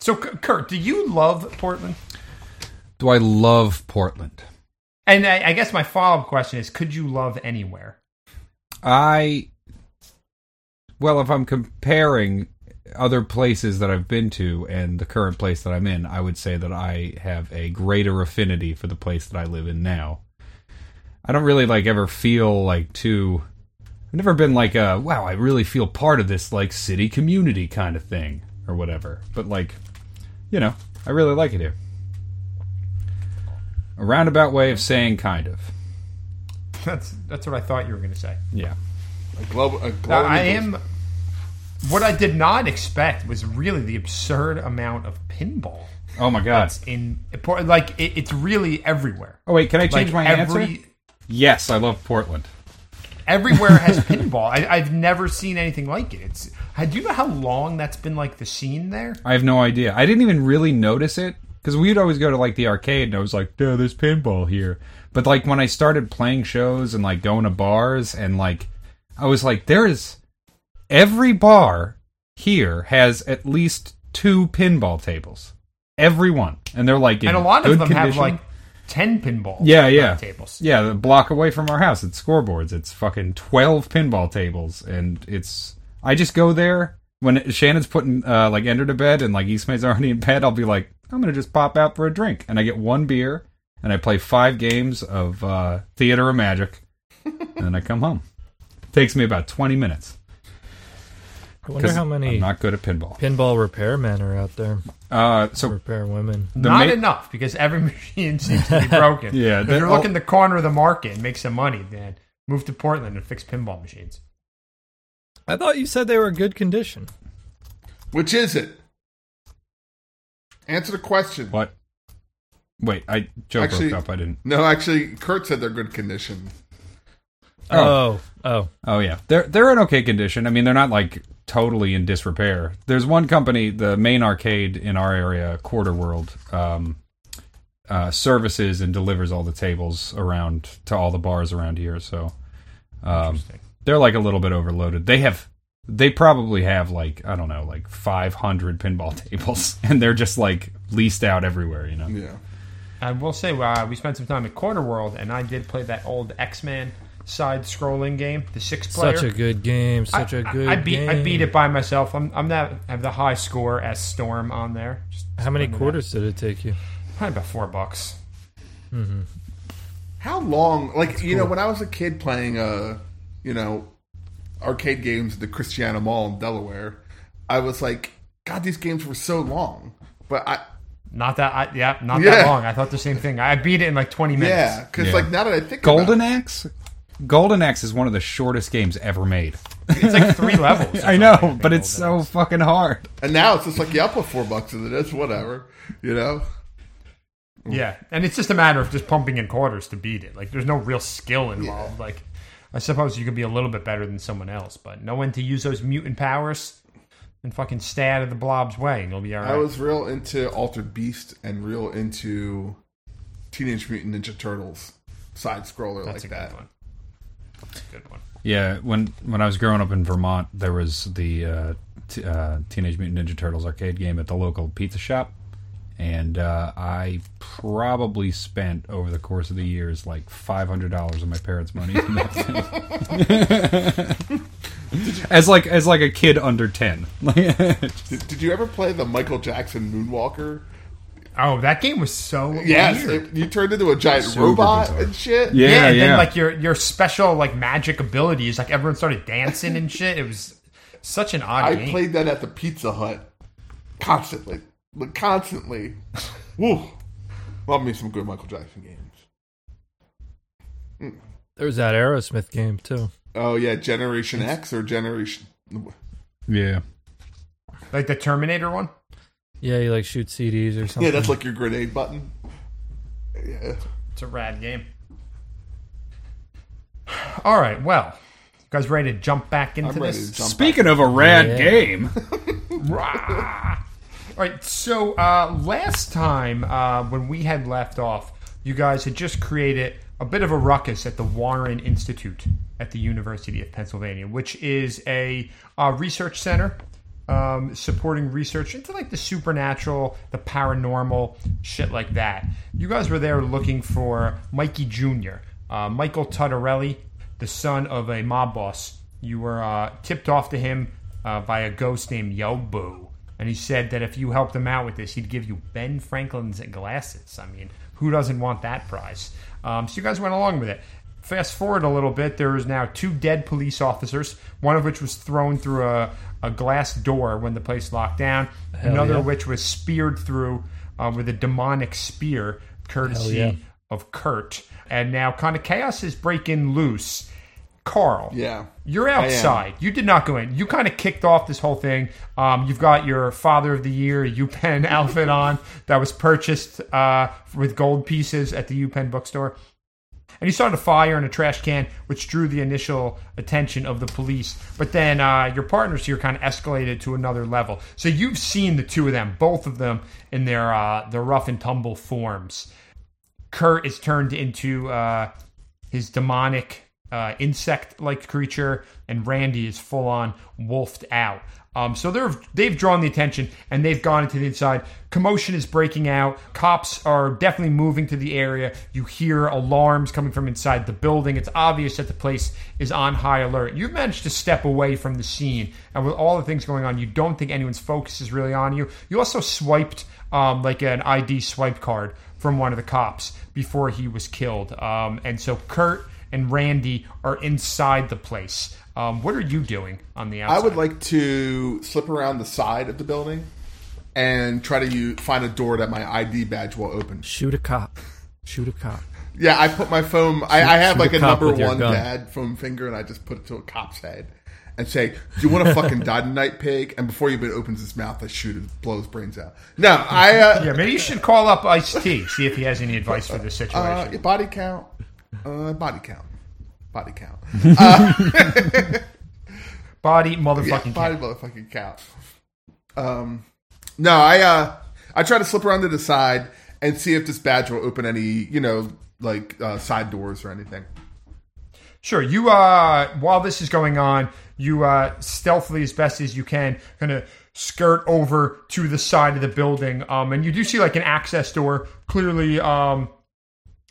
So, Kurt, do you love Portland? Do I love Portland? And I, I guess my follow up question is: Could you love anywhere? I well, if I'm comparing other places that I've been to and the current place that I'm in, I would say that I have a greater affinity for the place that I live in now. I don't really like ever feel like too I've never been like a wow, I really feel part of this like city community kind of thing or whatever. But like, you know, I really like it here. A roundabout way of saying kind of. That's that's what I thought you were going to say. Yeah. A global, a Now, global I am. What I did not expect was really the absurd amount of pinball Oh my god. in Portland. Like it, it's really everywhere. Oh wait, can I change Like my every answer? Yes, I love Portland. Everywhere has pinball. I, I've never seen anything like it. It's. Do you know how long that's been like the scene there? I have no idea. I didn't even really notice it because we'd always go to like the arcade and I was like, "Yeah, there's pinball here." But like when I started playing shows and like going to bars and like I was like, "There is every bar here has at least two pinball tables, every one, and they're like, in And a lot of them have like ten pinball. Yeah, yeah. tables. Yeah, the block away from our house, it's scoreboards. It's fucking twelve pinball tables, and it's. I just go there when Shannon's putting uh, like Ender to bed, and like Eastmay's already in bed. I'll be like, I'm gonna just pop out for a drink, and I get one beer, and I play five games of uh, Theater of Magic, and then I come home. takes me about twenty minutes. I wonder 'cause how many I'm not good at pinball. pinball repairmen are out there. Uh, so Repair women. the Not ma- enough because every machine seems to be broken. Yeah, if they're you're all- looking the corner of the market and make some money, then move to Portland and fix pinball machines. I thought you said they were in good condition. Which is it? Answer the question. what? Wait, I Joe Actually- broke up. I didn't. No, actually, Kurt said they're good condition. Oh, oh, Oh yeah, they're they're in okay condition. I mean, they're not like totally in disrepair. There's one company, the main arcade in our area, Quarter World, um, uh, services and delivers all the tables around to all the bars around here. So um, they're like a little bit overloaded. They have they probably have like I don't know like 500 pinball tables, and they're just like leased out everywhere. You know. Yeah. I will say, uh, we spent some time at Quarter World, and I did play that old X Men side-scrolling game, the six-player. such a good game. Such I- a good I, I beat game. I beat it by myself. I'm I'm that have the high score as Storm on there. Just How many spending quarters did it take you? Probably about four bucks. Mm-hmm. How long? Like you know, when I was a kid playing, uh, you know, arcade games at the Christiana Mall in Delaware, I was like, God, these games were so long. But I, Not that I yeah, not Yeah. that long. I thought the same thing. I beat it in like 20 minutes. yeah, because Yeah. like now that I think Golden about Axe. Golden Axe is one of the shortest games ever made. It's like three levels. I know, something, but it's Golden so fucking hard. and now it's just like, yeah, I'll put four bucks into this, whatever, you know. Yeah, and it's just a matter of just pumping in quarters to beat it. Like, there's no real skill involved. Like, I suppose you could be a little bit better than someone else, but know when to use those mutant powers and fucking stay out of the blob's way, and you'll be all right. I was real into Altered Beast and real into Teenage Mutant Ninja Turtles side scroller like a that. one. That's a good one. Yeah, when when I was growing up in Vermont, there was the uh, t- uh, Teenage Mutant Ninja Turtles arcade game at the local pizza shop, and uh, I probably spent over the course of the years like five hundred dollars of my parents' money in that thing. as like as like a kid under ten. Did, did you ever play the Michael Jackson Moonwalker? Oh, that game was so Yes, weird. it- you turned into a giant Super robot bizarre. and shit. Yeah, yeah, and yeah. then like your your special like magic abilities, like everyone started dancing and shit. It was such an odd I game. played that at the Pizza Hut constantly, like constantly. Woo, love me some good Michael Jackson games. There was that Aerosmith game too. Oh yeah, Generation X or Generation. yeah, like the Terminator one. Yeah, you like shoot CDs or something. Yeah, that's like your grenade button. Yeah, It's a rad game. All right, well, you guys ready to jump back into I'm ready this? to jump. Speaking of a rad Yeah. game, Rah! All right, so uh, last time uh, when we had left off, you guys had just created a bit of a ruckus at the Warren Institute at the University of Pennsylvania, which is a uh, research center um, supporting research into like the supernatural, the paranormal, shit like that. You guys were there looking for Mikey Jr., uh, Michael Tuttarelli, the son of a mob boss. You were uh, tipped off to him uh, by a ghost named Yobu. And he said that if you helped him out with this, he'd give you Ben Franklin's glasses. I mean, who doesn't want that prize? Um, so you guys went along with it. Fast forward a little bit, there is now two dead police officers, one of which was thrown through a, a glass door when the place locked down, another yeah. of which was speared through uh, with a demonic spear, courtesy yeah. of Kurt. And now kind of chaos is breaking loose. Karl, Yeah. you're outside. You did not go in. You kind of kicked off this whole thing. Um, you've got your Father of the Year UPenn outfit on that was purchased uh, with gold pieces at the UPenn bookstore. And you started a fire in a trash can, which drew the initial attention of the police. But then uh, your partners here kind of escalated to another level. So you've seen the two of them, both of them, in their uh, their rough and tumble forms. Kurt is turned into uh, his demonic uh, insect-like creature, and Randy is full-on wolfed out. Um, so they're they've drawn the attention and they've gone into the inside. Commotion is breaking out. Cops are definitely moving to the area. You hear alarms coming from inside the building. It's obvious that the place is on high alert. You've managed to step away from the scene, and with all the things going on, you don't think anyone's focus is really on you. You also swiped um, like an ID swipe card from one of the cops before he was killed, um, and so Kurt and Randy are inside the place. Um, what are you doing on the outside? I would like to slip around the side of the building and try to u- find a door that my ID badge will open. Shoot a cop. Shoot a cop. Yeah, I put my phone. I, I have shoot like a a number one gun. dad foam finger, and I just put it to a cop's head and say, "Do you want to fucking die tonight, pig?" And before he even opens his mouth, I shoot it, blow his brains out. No, I uh, Yeah, maybe you should call up Ice T, see if he has any advice for this uh, situation. body count, uh, body count, body count, Body yeah, motherfucking body cat. motherfucking count. Um, no, I uh, I try to slip around to the side and see if this badge will open any, you know, like uh, side doors or anything. Sure. You uh while this is going on, you uh stealthily as best as you can kind of skirt over to the side of the building. Um and you do see like an access door, clearly um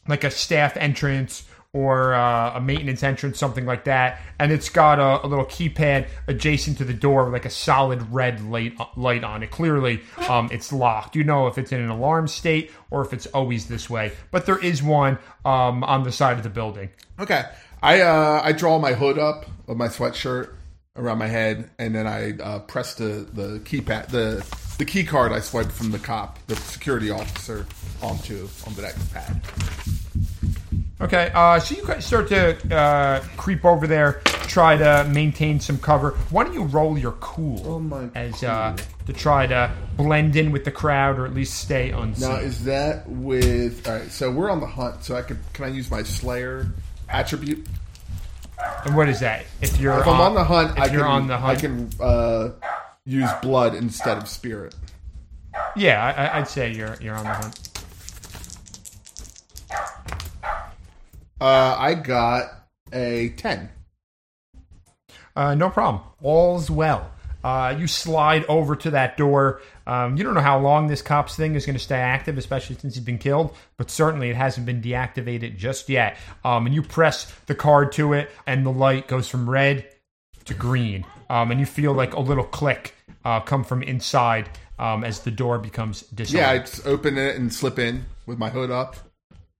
like a staff entrance or uh, a maintenance entrance, something like that. And it's got a, a little keypad adjacent to the door with like a solid red light light on it. Clearly, um, it's locked. You know if it's in an alarm state or if it's always this way. But there is one um, on the side of the building. Okay. I uh, I draw my hood up of my sweatshirt around my head, and then I uh, press the the keypad the the key card I swiped from the cop, the security officer, onto onto that pad. Okay, uh, so you guys start to uh, creep over there, try to maintain some cover. Why don't you roll your cool Oh my as uh, to try to blend in with the crowd or at least stay unseen? Now is that with all right? So we're on the hunt. So I could can I use my Slayer attribute? and what is that? If you're If I'm on the hunt, if I you're can on the hunt, I can uh, use blood instead of spirit. yeah, I- I, I'd say you're you're on the hunt. Uh, I got a ten. Uh, no problem. All's well. Uh, you slide over to that door. Um, you don't know how long this cops thing is going to stay active, especially since he's been killed, but certainly it hasn't been deactivated just yet. Um, and you press the card to it, and the light goes from red to green. Um, and you feel like a little click uh, come from inside um, as the door becomes disarmed. Yeah, I just open it and slip in with my hood up.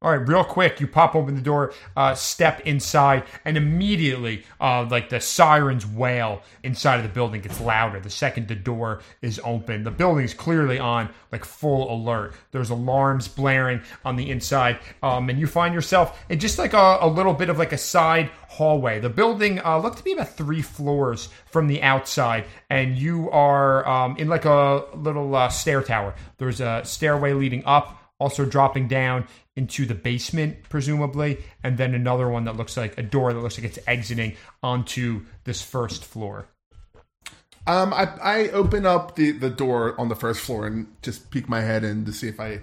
All right, real quick, you pop open the door, uh, step inside, and immediately, uh, like the sirens wail inside of the building gets louder the second the door is open. The building's clearly on like full alert. There's alarms blaring on the inside, um, and you find yourself in just like a, a little bit of like a side hallway. The building uh, looked to be about three floors from the outside, and you are um, in like a little uh, stair tower. There's a stairway leading up also dropping down into the basement, presumably, and then another one that looks like a door that looks like it's exiting onto this first floor. Um, I, I open up the, the door on the first floor and just peek my head in to see if I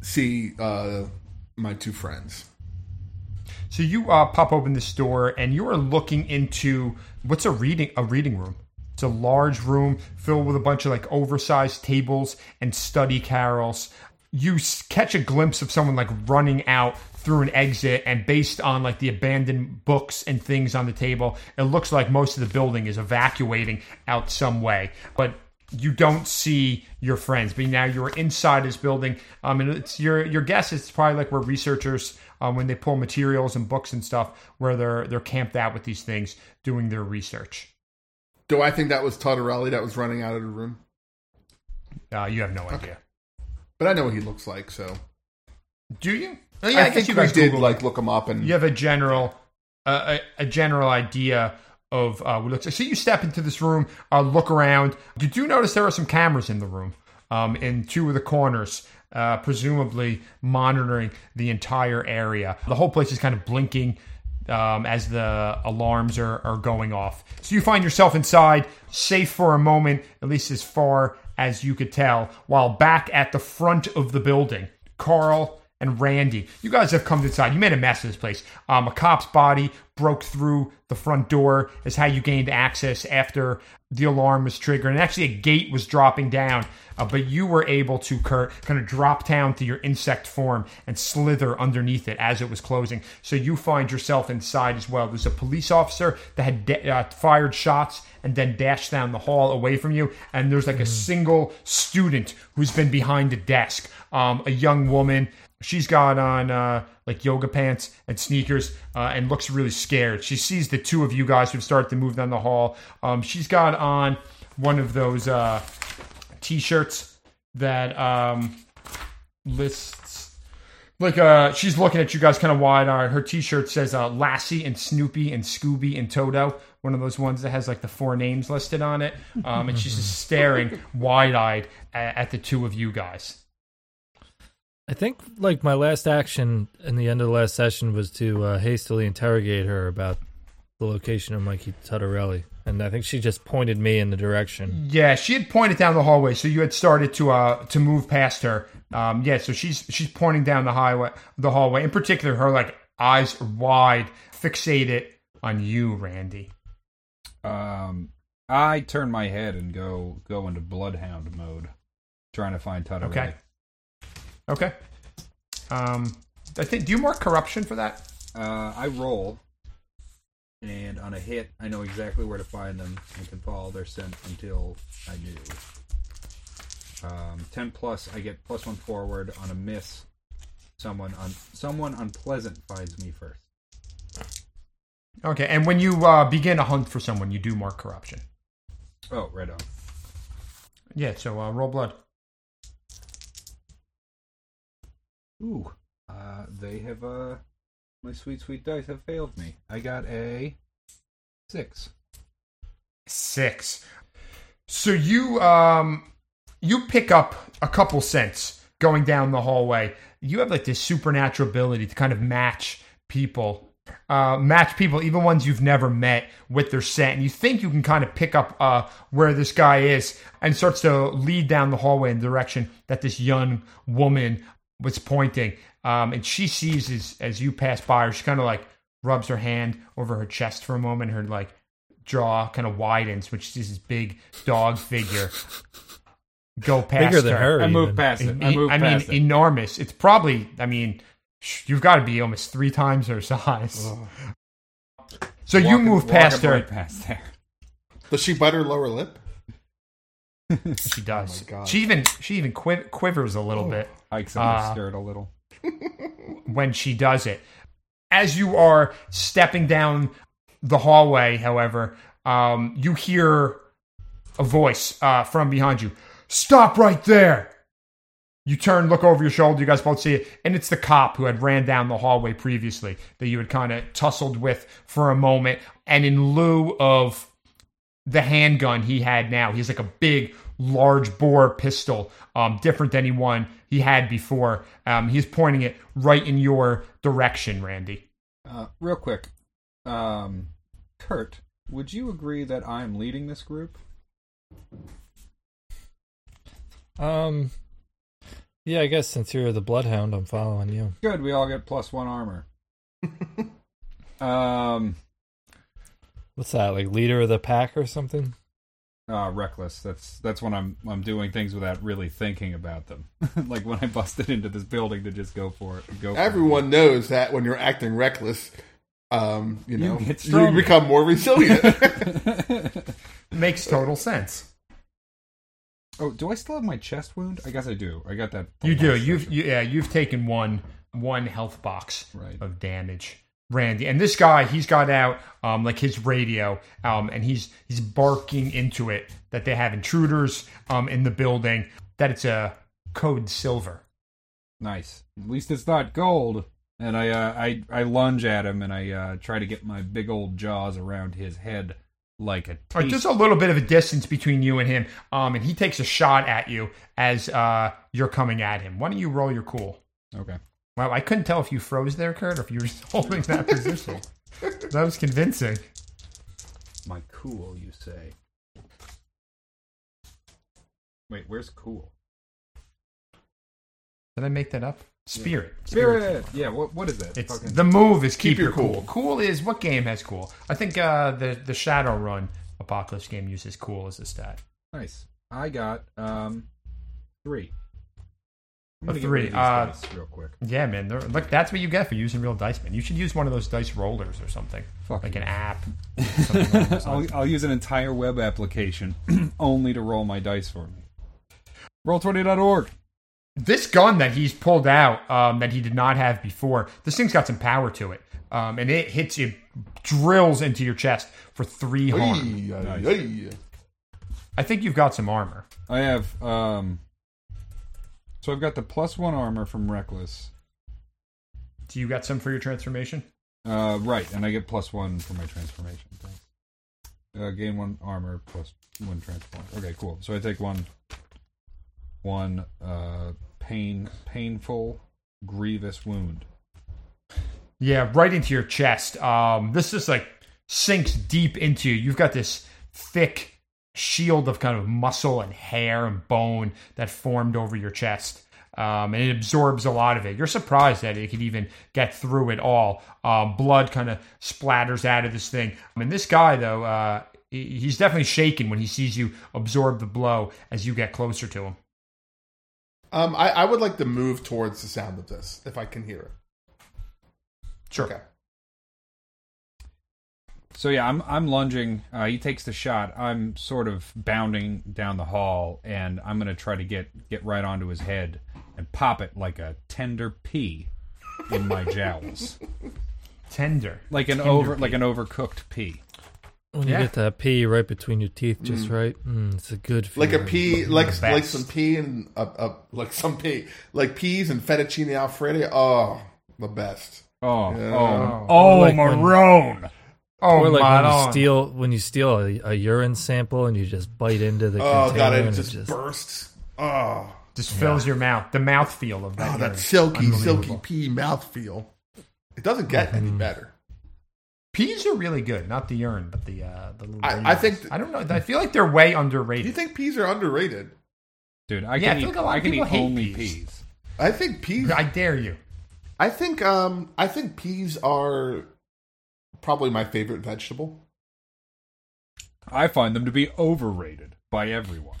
see uh, my two friends. So you uh, pop open this door, and you are looking into what's a reading a reading room. It's a large room filled with a bunch of like oversized tables and study carrels. You catch a glimpse of someone like running out through an exit, and based on like the abandoned books and things on the table, it looks like most of the building is evacuating out some way. But you don't see your friends. But now you're inside this building. Um, and it's your your guess is probably like where researchers um, when they pull materials and books and stuff where they're they're camped out with these things doing their research. Do I think that was Tuttarelli that was running out of the room? Uh, you have no idea. But I know what he looks like, so Do you? Oh, I, think we did like look him up and you have a general uh, a, a general idea of uh, what looks like. So you step into this room, uh, look around. You do notice there are some cameras in the room, um, in two of the corners, uh, presumably monitoring the entire area. The whole place is kind of blinking um, as the alarms are, are going off. So you find yourself inside, safe for a moment, at least as far as you could tell, while back at the front of the building, Karl and Randy. You guys have come inside. You made a mess of this place. Um, a cop's body broke through the front door. Is how you gained access after the alarm was triggered. And actually, a gate was dropping down, uh, but you were able to, Kurt, kind of drop down to your insect form and slither underneath it as it was closing. So you find yourself inside as well. There's a police officer that had da- uh, fired shots and then dashed down the hall away from you. And there's like a single student who's been behind a desk, um, a young woman. She's got on uh, like yoga pants and sneakers uh, and looks really scared. She sees the two of you guys who've started to move down the hall. Um, she's got on one of those uh, t-shirts that um, lists like uh she's looking at you guys kind of wide eyed. Her t shirt says uh Lassie and Snoopy and Scooby and Toto. One of those ones that has like the four names listed on it. Um and she's just staring wide eyed at, at the two of you guys. I think like my last action in the end of the last session was to uh, hastily interrogate her about the location of Mikey Tuttarelli, and I think she just pointed me in the direction. Yeah, she had pointed down the hallway, so you had started to uh to move past her. Um yeah, so she's she's pointing down the highway the hallway. In particular, her like eyes are wide, fixated on you, Randy. Um, I turn my head and go go into bloodhound mode, trying to find Tata. Okay. Okay. Um I think do you mark corruption for that? Uh, I roll, and on a hit, I know exactly where to find them and can follow their scent until I do. Um, Ten plus, I get plus one forward. On a miss, someone un- someone unpleasant finds me first. Okay, and when you uh, begin a hunt for someone, you do mark corruption. Oh, right on. Yeah, so uh, roll blood. Ooh, uh, they have uh, my sweet sweet dice have failed me. I got a six. Six. So you um you pick up a couple cents going down the hallway. You have like this supernatural ability to kind of match people. Uh, match people, even ones you've never met, with their scent, and you think you can kind of pick up uh, where this guy is, and starts to lead down the hallway in the direction that this young woman was pointing. Um, and she sees as as you pass by her, she kind of like rubs her hand over her chest for a moment. Her like jaw kind of widens, which is this big dog figure go past Bigger than her. I even. moved past it. I I, moved I mean, it. enormous. It's probably. I mean, you've got to be almost three times her size. So you Walking- move past her. Right past there. does she bite her lower lip? She does. Oh my God. She even she even quiv- quivers a little bit Hikes on Uh, skirt a little. when she does it. As you are stepping down the hallway, however, um, you hear a voice uh, from behind you. Stop right there! You turn, look over your shoulder. You guys both see it, and it's the cop who had ran down the hallway previously that you had kind of tussled with for a moment. And in lieu of the handgun he had now, he's like a big, large bore pistol, um, different than any one he had before. Um, he's pointing it right in your direction, Randy. Uh, real quick, um, Kurt, would you agree that I'm leading this group? Um, yeah, I guess since you're the bloodhound, I'm following you. Good, we all get plus one armor. um, What's that? Like leader of the pack or something? Uh, reckless. That's that's when I'm I'm doing things without really thinking about them. like when I busted into this building to just go for it. Go. For Everyone knows that when you're acting reckless, um, you know, get you, become more resilient. Makes total sense. Oh, do I still have my chest wound? I guess I do. I got that. You do. last You've you, yeah. You've taken one one health box Right. of damage, Randy. And this guy, he's got out um, like his radio, um, and he's he's barking into it that they have intruders um, in the building. That it's a code silver. Nice. At least it's not gold. And I uh, I I lunge at him and I uh, try to get my big old jaws around his head like a right, there's a little bit of a distance between you and him, um, and he takes a shot at you as uh, you're coming at him. Why don't you roll your cool? Okay. Wow, I couldn't tell if you froze there, Kurt, or if you were just holding that position. That was convincing. My cool, you say? Wait, where's cool? Did I make that up? Spirit. Spirit. Yeah. What what is that? It's Fucking- the move is keep, Keep your your cool. cool. Cool is what game has cool? I think uh, the the Shadowrun Apocalypse game uses cool as a stat. nice. I got um three. I'm A gonna get three, rid of these uh, dice real quick. Yeah, man. they're- Look, that's what you get for using real dice, man. You should use one of those dice rollers or something, Fuck like you. an app. something I'll. I'll use an entire web application only to roll my dice for me. Roll20.org. this gun that he's pulled out um, that he did not have before, this thing's got some power to it, um, and it hits you, drills into your chest for three harm. I think you've got some armor. I have um so I've got the plus one armor from Reckless. Do you got some for your transformation? Uh right, and I get plus one for my transformation. Thanks. Uh, gain one armor plus one transform. Okay, cool. So I take one one uh pain painful grievous wound. Yeah, right into your chest. Um, this just like sinks deep into you. You've got this thick shield of kind of muscle and hair and bone that formed over your chest. Um, and it absorbs a lot of it. You're surprised that it could even get through it all. Um, blood kind of splatters out of this thing. I mean, this guy, though, uh, he's definitely shaken when he sees you absorb the blow as you get closer to him. Um, I, I would like to move towards the sound of this if I can hear it. Sure. Okay. So yeah, I'm I'm lunging. Uh, he takes the shot. I'm sort of bounding down the hall, and I'm gonna try to get get right onto his head and pop it like a tender pea in my jowls, Tender. like an Tender over pea. like an overcooked pea. When you get that pea right between your teeth, just right, mm, it's a good Like a pea, like best. like some pea and uh, uh, like some pea, like peas and fettuccine alfredo. Oh, the best. Oh, Yeah. oh, Or oh, like when- Marone! Oh, or like when you Maron. steal when you steal a, a urine sample and you just bite into the Oh container god, it and just, it just bursts. Oh, just fills your mouth. The mouth feel of that. oh, that silky, Unbelievable. silky pea mouth feel. It doesn't get any Mm-hmm. better. Peas are really good, not the urine, but the uh, the little. I- I think- I don't know. I feel like they're way underrated. Do you think peas are underrated? Dude, I Yeah, I can feel eat. like a lot I of can people hate only peas. peas. I think peas. I dare you. I think um I think peas are probably my favorite vegetable. I find them to be overrated by everyone.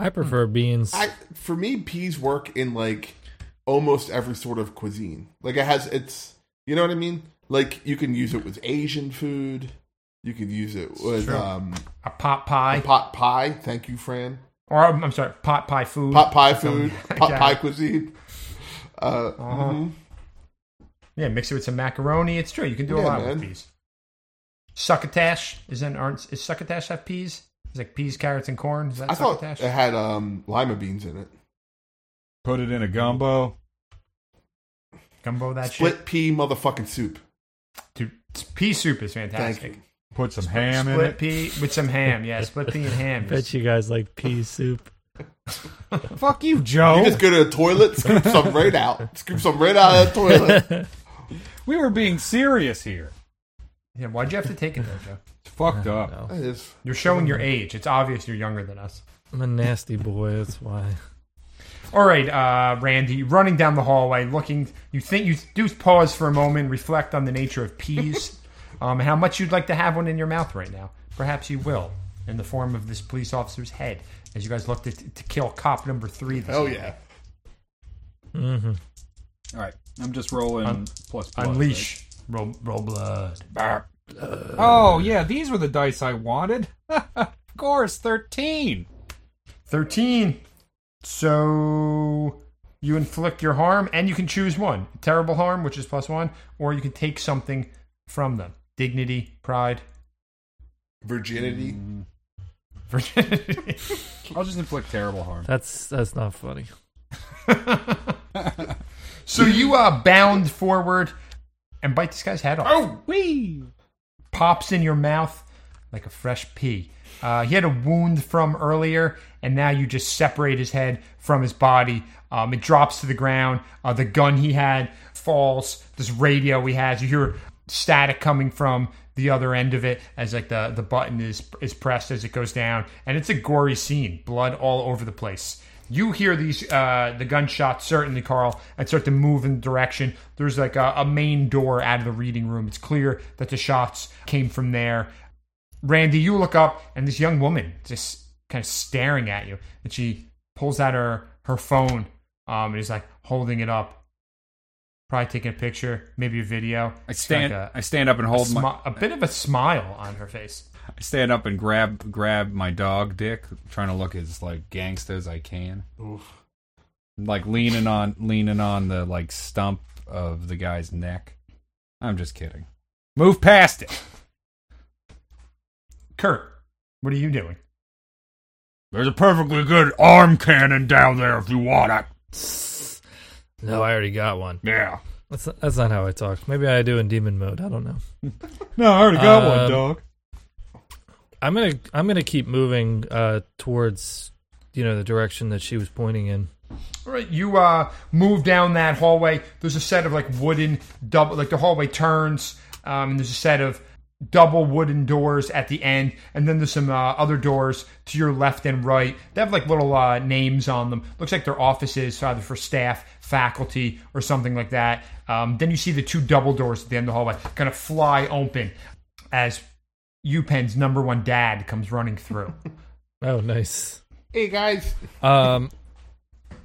I prefer beans. I for me peas work in like almost every sort of cuisine. Like it has it's you know what I mean? Like you can use it with Asian food. You can use it with Sure. um A pot pie, pot pie. Thank you, Fran. or I'm sorry, pot pie food. Pot pie food. Pot Yeah. pie cuisine. Uh, Uh-huh. mhm. Yeah, mix it with some macaroni. It's true. You can do a lot man. with peas. Succotash is that aren't is succotash have peas? It's like peas, carrots, and corn. Is that I thought succotash? it had um lima beans in it. Put it in a gumbo. Gumbo that Split shit. pea motherfucking soup. Dude, pea soup is Thank fantastic. you. Put some ham in Split it. pea with some ham. Yeah, split pea and ham. bet you guys like pea soup. Fuck you, Joe. You just go to the toilet, scoop some right out. Scoop some right out of the toilet. we were being serious here. Yeah, why'd you have to take it there, Joe? It's fucked up. No. That is You're showing your age. It's obvious you're younger than us. I'm a nasty boy. That's why. All right, uh, Randy, running down the hallway, looking. You think you do pause for a moment, reflect on the nature of peas, um, and how much you'd like to have one in your mouth right now. Perhaps you will in the form of this police officer's head as you guys look to, to kill cop number three. This Hell evening. yeah. Mm-hmm. All right, I'm just rolling Un- plus plus. Unleash. Roll, roll blood. Right? Oh yeah, these were the dice I wanted. of course, thirteen. 13. So you inflict your harm, and you can choose one terrible harm, which is plus one, or you can take something from them dignity, pride, Virginity. virginity. I'll just inflict terrible harm. That's that's not funny. so you uh, bound forward and bite this guy's head off. Oh, wee! Pops in your mouth like a fresh pea. Uh, he had a wound from earlier, and now you just separate his head from his body. Um, it drops to the ground. Uh, the gun he had falls. This radio he has, you hear static coming from the other end of it as like the, the button is is pressed as it goes down, and it's a gory scene. Blood all over the place. You hear these uh, the gunshots certainly, Karl, and start to move in the direction. There's like a, a main door out of the reading room. It's clear that the shots came from there. Randy, you look up, and this young woman just kind of staring at you, and she pulls out her her phone, um, and is like holding it up, probably taking a picture, maybe a video. I stand. like a, I stand up and a, hold my. a bit of a smile on her face. I stand up and grab grab my dog dick, trying to look as like gangsta as I can. Like leaning on leaning on the like stump of the guy's neck. I'm just kidding. Move past it. Kurt, what are you doing? There's a perfectly good arm cannon down there if you want it. No, I already got one. Yeah. That's that's not how I talk. Maybe I do in demon mode. I don't know. No, I already got one, Um, dog. I'm gonna I'm gonna keep moving uh, towards you know the direction that she was pointing in. All right, you uh, move down that hallway. There's a set of like wooden double, like the hallway turns, um, and there's a set of double wooden doors at the end, and then there's some uh, other doors to your left and right. They have like little uh, names on them. Looks like they're offices, either for staff, faculty, or something like that. Um, then you see the two double doors at the end of the hallway kind of fly open as UPenn's number one dad comes running through. Oh, nice. Hey guys, Um,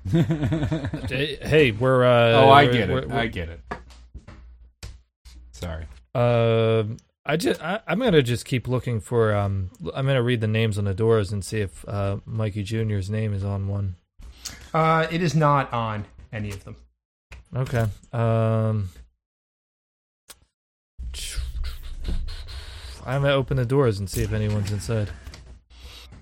hey, hey, we're. Uh, oh, I we're- get it. we're- I get it. Sorry. Um, I just I, I'm gonna just keep looking for. Um, I'm gonna read the names on the doors and see if uh, Mikey Junior's name is on one. Uh, it is not on any of them. Okay. Um, I'm gonna open the doors and see if anyone's inside.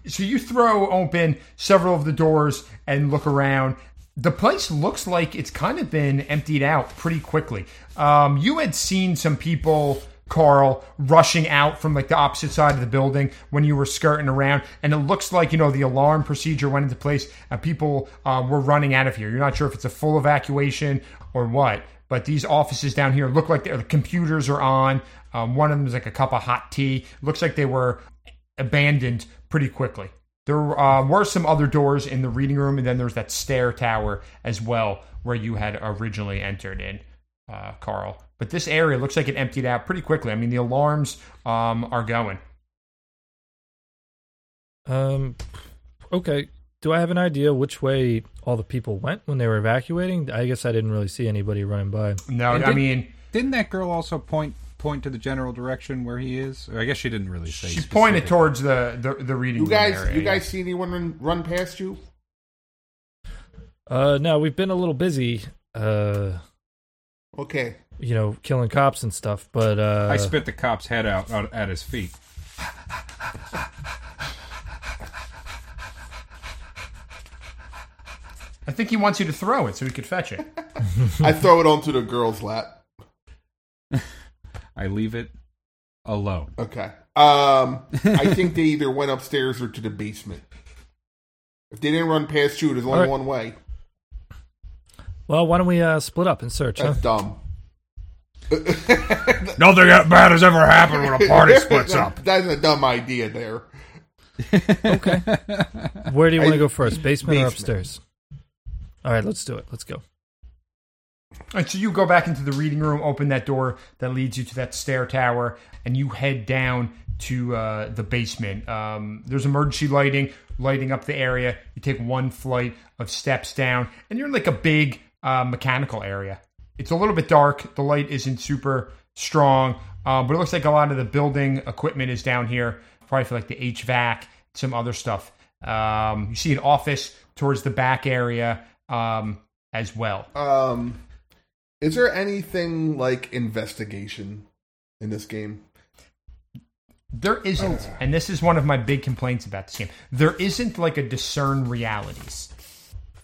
so you throw open several of the doors and look around. The place looks like it's kind of been emptied out pretty quickly. Um, you had seen some people, Karl, rushing out from like the opposite side of the building when you were skirting around, and it looks like you know the alarm procedure went into place and people uh, were running out of here. You're not sure if it's a full evacuation or what, but these offices down here look like the computers are on. Um, one of them is like a cup of hot tea. Looks like they were abandoned pretty quickly. There uh, were some other doors in the reading room, and then there's that stair tower as well where you had originally entered in, uh, Karl. But this area looks like it emptied out pretty quickly. I mean, the alarms um, are going. Um, okay. Do I have an idea which way all the people went when they were evacuating? I guess I didn't really see anybody running by. No, And I did- mean, Didn't that girl also point point to the general direction where he is? I guess she didn't really say. she pointed towards the, the, the reading you guys, area, you yeah. guys see anyone run, run past you? Uh, no, we've been a little busy. Uh, Okay, you know, killing cops and stuff. But uh, I spit the cop's head out, out at his feet. I think he wants you to throw it so he could fetch it. I throw it onto the girl's lap. I leave it alone. Okay. Um, I think they either went upstairs or to the basement. If they didn't run past you, there's only Alright. one way. well, why don't we uh, split up and search? Huh? That's dumb. Nothing bad has ever happened when a party splits up. That's a dumb idea there. Okay. Where do you want to go first? Basement, or basement. upstairs? All right, let's do it. Let's go. All right, so you go back into the reading room, open that door that leads you to that stair tower, and you head down to uh, the basement. Um, there's emergency lighting lighting up the area. You take one flight of steps down, and you're in like a big uh, mechanical area. It's a little bit dark. The light isn't super strong, uh, but it looks like a lot of the building equipment is down here. Probably for like the HVAC, some other stuff. Um, you see an office towards the back area um, as well. Um, is there anything like investigation in this game? There isn't, and this is one of my big complaints about this game. There isn't like a discern realities.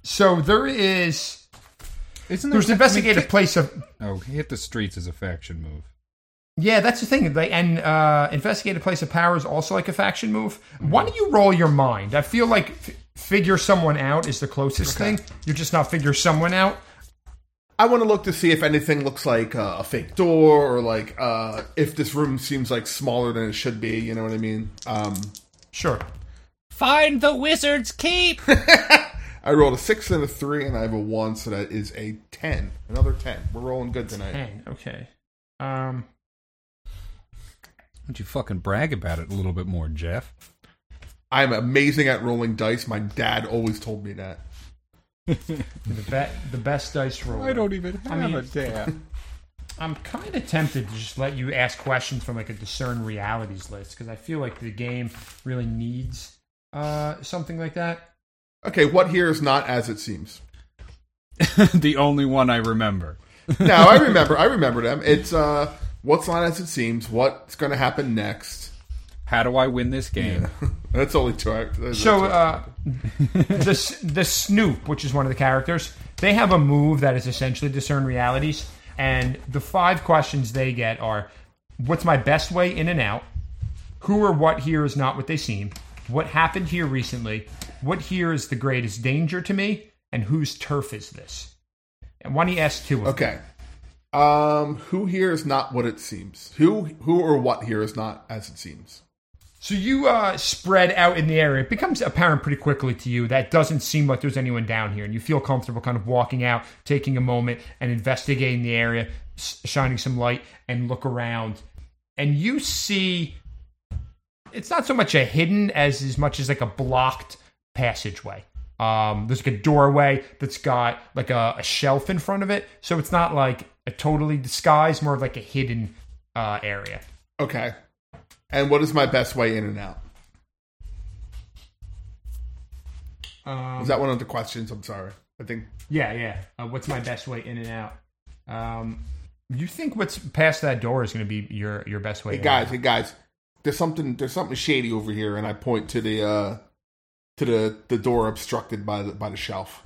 So there is. Isn't there There's an investigative place of. Oh, hit the streets is a faction move. Yeah, that's the thing. Like, and uh, investigative place of power is also like a faction move. Why don't you roll your mind? I feel like f- figure someone out is the closest thing. You're just not figure someone out. I want to look to see if anything looks like uh, a fake door or like uh, if this room seems like smaller than it should be. You know what I mean? Um, Sure. Find the wizard's keep. I rolled a six and a three, and I have a one, so that is a ten. Another ten. We're rolling good tonight. Ten. Okay. Um. Why don't you fucking brag about it a little bit more, Jeff? I'm amazing at rolling dice. My dad always told me that. The bet the best dice roller. I don't even have I mean- a dad. I'm kind of tempted to just let you ask questions from like a discern realities list because I feel like the game really needs uh, something like that. Okay, what here is not as it seems. the only one I remember. No, I remember. I remember them. It's uh, what's not as it seems. What's going to happen next? How do I win this game? That's only two. act- that's So two. uh, the the Snoop, which is one of the characters, they have a move that is essentially discern realities, and the five questions they get are: What's my best way in and out? Who or what here is not what they seem? What happened here recently? What here is the greatest danger to me? And whose turf is this? And why don't you ask two of them? okay. Um, who here is not what it seems? Who, who or what here is not as it seems? So you uh, spread out in the area. It becomes apparent pretty quickly to you that doesn't seem like there's anyone down here, and you feel comfortable kind of walking out, taking a moment, and investigating the area, shining some light, and look around. And you see, it's not so much a hidden as as much as like a blocked passageway. Um, there's like a doorway that's got like a, a shelf in front of it, so it's not like a totally disguised, more of like a hidden uh, area. Okay. And what is my best way in and out? Um, Is that one of the questions? I'm sorry. I think Yeah, yeah. Uh, what's my best way in and out? Um, you think what's past that door is going to be your your best way? Hey guys, and hey guys, there's something there's something shady over here, and I point to the uh to the the door obstructed by the by the shelf.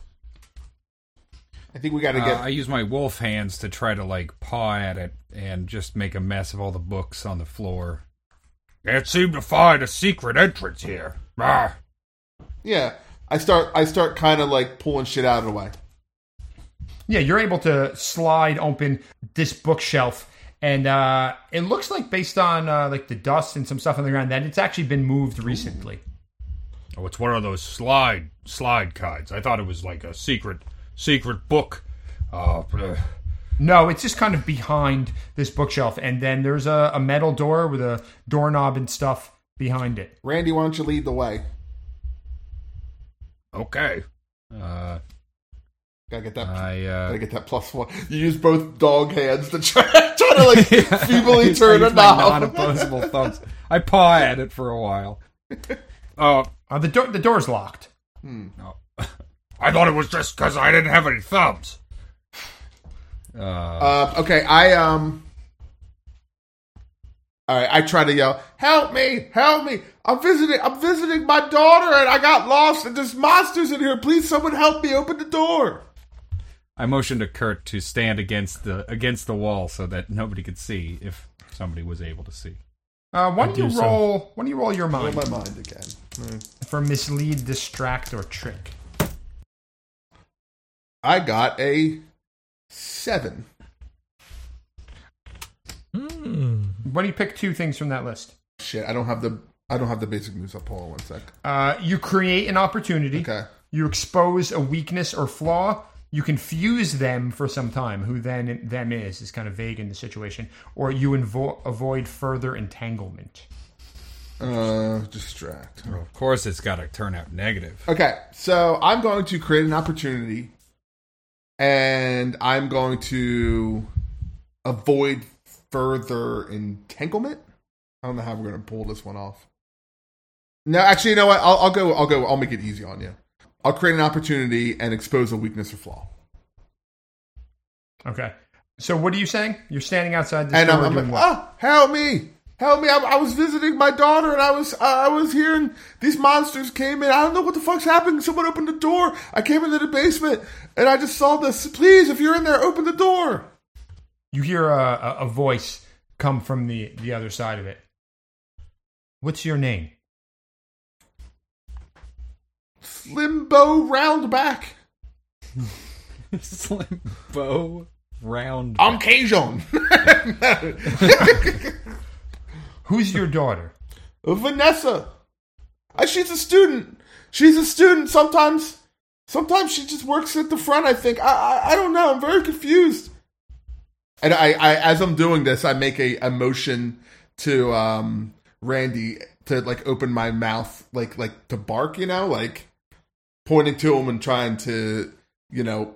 I think we got to Uh, get. I use my wolf hands to try to like paw at it and just make a mess of all the books on the floor. Can't seem to find a secret entrance here. Ah. yeah, I start I start kind of like pulling shit out of the way. Yeah, you're able to slide open this bookshelf, and uh, it looks like based on uh, like the dust and some stuff on the ground that it's actually been moved recently. Oh, it's one of those slide slide kinds. I thought it was like a secret secret book. Uh, uh, No, it's just kind of behind this bookshelf, and then there's a, a metal door with a doorknob and stuff behind it. Randy, why don't you lead the way? okay. Uh, Gotta get that. I uh, gotta get that plus one. You use both dog hands to try, try to like feebly turn a use my knob. non-opposable thumbs. I paw at it for a while. Uh, Uh, the door the door's locked. I thought it was just because I didn't have any thumbs. Uh, Uh, okay, I um. All right, I try to yell, "Help me! Help me! I'm visiting. I'm visiting my daughter, and I got lost. And there's monsters in here. Please, someone help me! Open the door." I motioned to Kurt to stand against the against the wall so that nobody could see if somebody was able to see. Uh, why don't do you so. roll? Why don't you roll your Blow mind my mind again. for mislead, distract, or trick? I got a seven. Hmm. Why don't you pick two things from that list? Shit, I don't have the. I don't have the basic moves up. Hold on one sec. Uh, you create an opportunity. Okay. You expose a weakness or flaw. You confuse them for some time. Who then them is is kind of vague in the situation, or you invo- avoid further entanglement. Uh, distract. Well, of course, it's got to turn out negative. Okay, so I'm going to create an opportunity, and I'm going to avoid further entanglement. I don't know how we're going to pull this one off. No, actually, you know what? I'll, I'll go. I'll go. I'll make it easy on you. I'll create an opportunity and expose a weakness or flaw. Okay. So what are you saying? You're standing outside the and I'm, I'm doing like, what? oh, help me, help me! I, I was visiting my daughter, and I was I was hearing these monsters came in. I don't know what the fuck's happening. Someone opened the door. I came into the basement, and I just saw this. Please, if you're in there, open the door. You hear a, a, a voice come from the the other side of it. What's your name? Slimbo Roundback. Slim bow round. I'm Cajun. Who's your daughter? Vanessa. Uh, she's a student. She's a student. Sometimes, sometimes she just works at the front. I think. I, I, I don't know. I'm very confused. And I, I, as I'm doing this, I make a, a motion to um, Randy to like open my mouth, like like to bark. You know, like pointing to him and trying to, you know,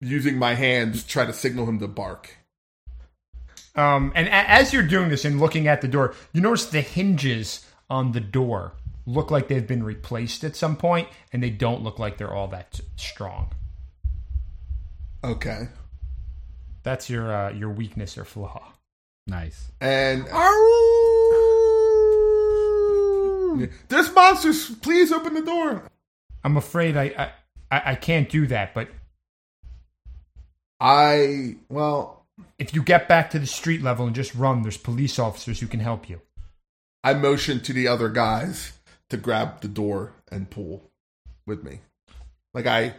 using my hands try to signal him to bark. Um, and a- as you're doing this and looking at the door, you notice the hinges on the door look like they've been replaced at some point, and they don't look like they're all that strong. Okay. That's your uh, your weakness or flaw. Nice. And there's monsters. Please open the door. I'm afraid I I, I I can't do that. But I well, if you get back to the street level and just run, there's police officers who can help you. I motion to the other guys to grab the door and pull with me. Like I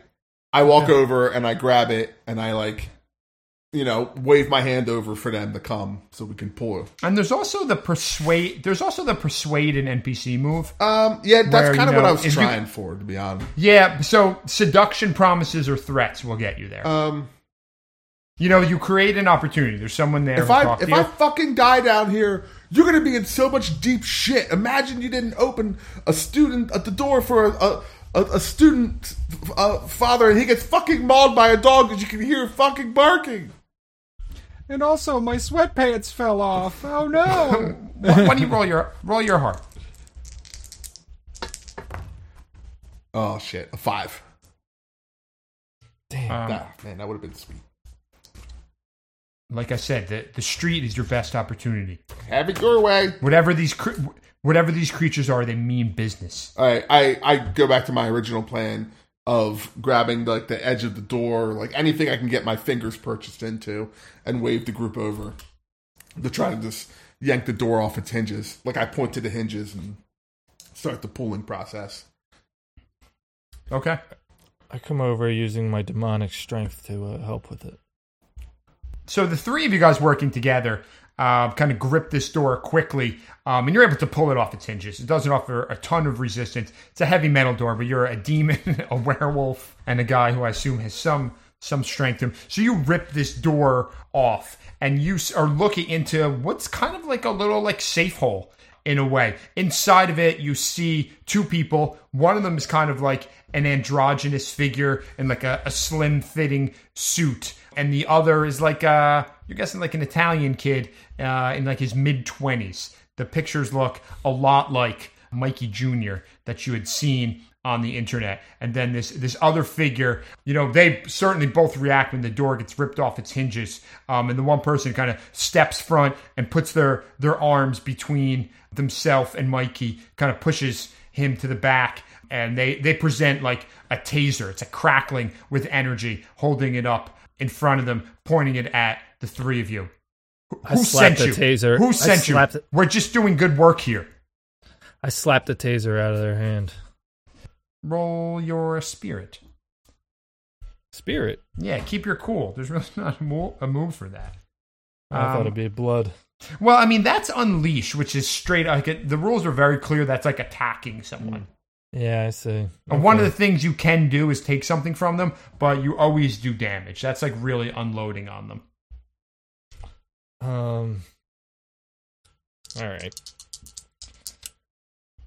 I walk over and I grab it and I like you know, wave my hand over for them to come so we can pull. And there's also the persuade. There's also the persuade an NPC move. Um, yeah, that's Where, kind you of what I was if you- trying for, to be honest. Yeah. So seduction, promises, or threats will get you there. Um, you know, you create an opportunity. There's someone there. if I if you. I fucking die down here, you're gonna be in so much deep shit. Imagine you didn't open a student at the door for a a, a, a student uh, father, and he gets fucking mauled by a dog because you can hear fucking barking. And also, my sweatpants fell off. Oh no! why, why don't you roll your roll your heart? Oh shit, a five. Damn. Um, That- man, that would have been sweet. Like I said, the the street is your best opportunity. Have it your way. Whatever these cre- whatever these creatures are, they mean business. All right, I I go back to my original plan of grabbing like the edge of the door, like anything I can get my fingers purchased into, and wave the group over to try to just yank the door off its hinges. Like I point to the hinges and start the pulling process. Okay. I come over using my demonic strength to uh, help with it. So the three of you guys working together uh, kind of grip this door quickly, um, and you're able to pull it off its hinges. It doesn't offer a ton of resistance. It's a heavy metal door, but you're a demon, a werewolf, and a guy who I assume has some some strength to him. So you rip this door off, and you are looking into what's kind of like a little like safe hole in a way. Inside of it, you see two people. One of them is kind of like an androgynous figure in like a, a slim fitting suit, and the other is like a you're guessing like an Italian kid uh, in like his mid twenties. The pictures look a lot like Mikey Jr. that you had seen on the internet, and then this this other figure. You know, they certainly both react when the door gets ripped off its hinges, um, and the one person kind of steps front and puts their their arms between themselves and Mikey, kind of pushes him to the back, and they they present like a taser. It's a crackling with energy, holding it up in front of them, pointing it at the three of you. Who I sent you? taser. Who I sent you? slapped it. We're just doing good work here. I slapped the taser out of their hand. Roll your spirit. Spirit. Yeah, keep your cool. There's really not a move, a move for that. I thought Um, it'd be blood. Well, I mean that's unleash, which is straight. Like it, the rules are very clear. That's like attacking someone. Yeah, I see. And one of the things you can do is take something from them, but you always do damage. That's like really unloading on them. Um. All right.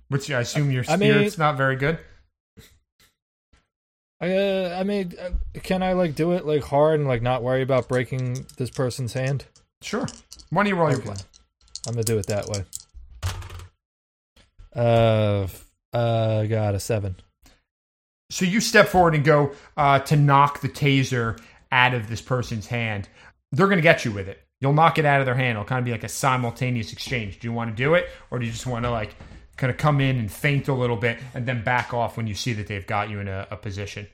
Which I assume your I mean- not very good. I, uh, I mean, uh, can I like do it like hard and like not worry about breaking this person's hand? Sure. You roll your Okay. blood? I'm gonna do it that way. Uh, uh, got a seven. So you step forward and go uh, to knock the taser out of this person's hand. They're going to get you with it. You'll knock it out of their hand. It'll kind of be like a simultaneous exchange. Do you want to do it, or do you just want to like kind of come in and faint a little bit and then back off when you see that they've got you in a, a position?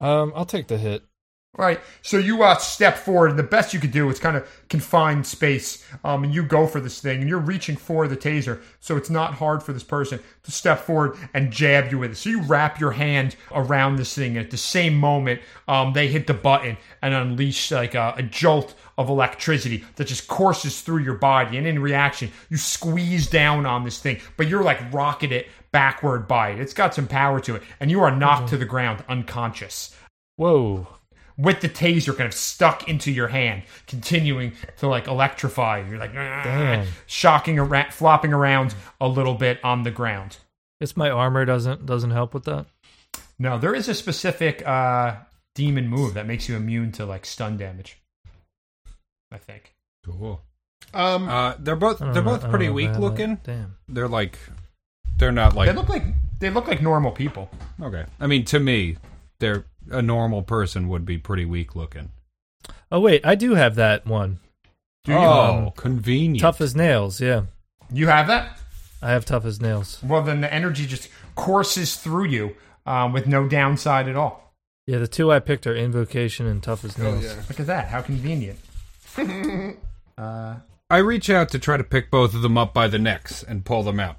Um, I'll take the hit. Right. So you uh, step forward, and the best you could do is kind of confine space. Um, and you go for this thing, and you're reaching for the taser, so it's not hard for this person to step forward and jab you with it. So you wrap your hand around this thing, and at the same moment, um, they hit the button and unleash like a, a jolt of electricity that just courses through your body. And in reaction, you squeeze down on this thing, but you're like rocking it backward by it. It's got some power to it, and you are knocked to the ground unconscious Whoa. With the taser kind of stuck into your hand, continuing to like electrify. you. You're like, Damn. shocking around, flopping around a little bit on the ground. Guess my armor doesn't doesn't help with that. No, there is a specific uh, demon move that makes you immune to like stun damage. I think. Cool. Um, Uh, they're both they're know- both pretty know weak about looking. that. Damn. They're like they're not like They look like they look like normal people. okay. I mean, to me, they're a normal person would be pretty weak looking. Oh wait, I do have that one. Do you? oh, Um, convenient. Tough as nails. Yeah, You have that? I have tough as nails. Well, then the energy just courses through you um, with no downside at all. Yeah, the two I picked are invocation and tough as oh, nails. yeah. Look at that! How convenient. uh, I reach out to try to pick both of them up by the necks and pull them out.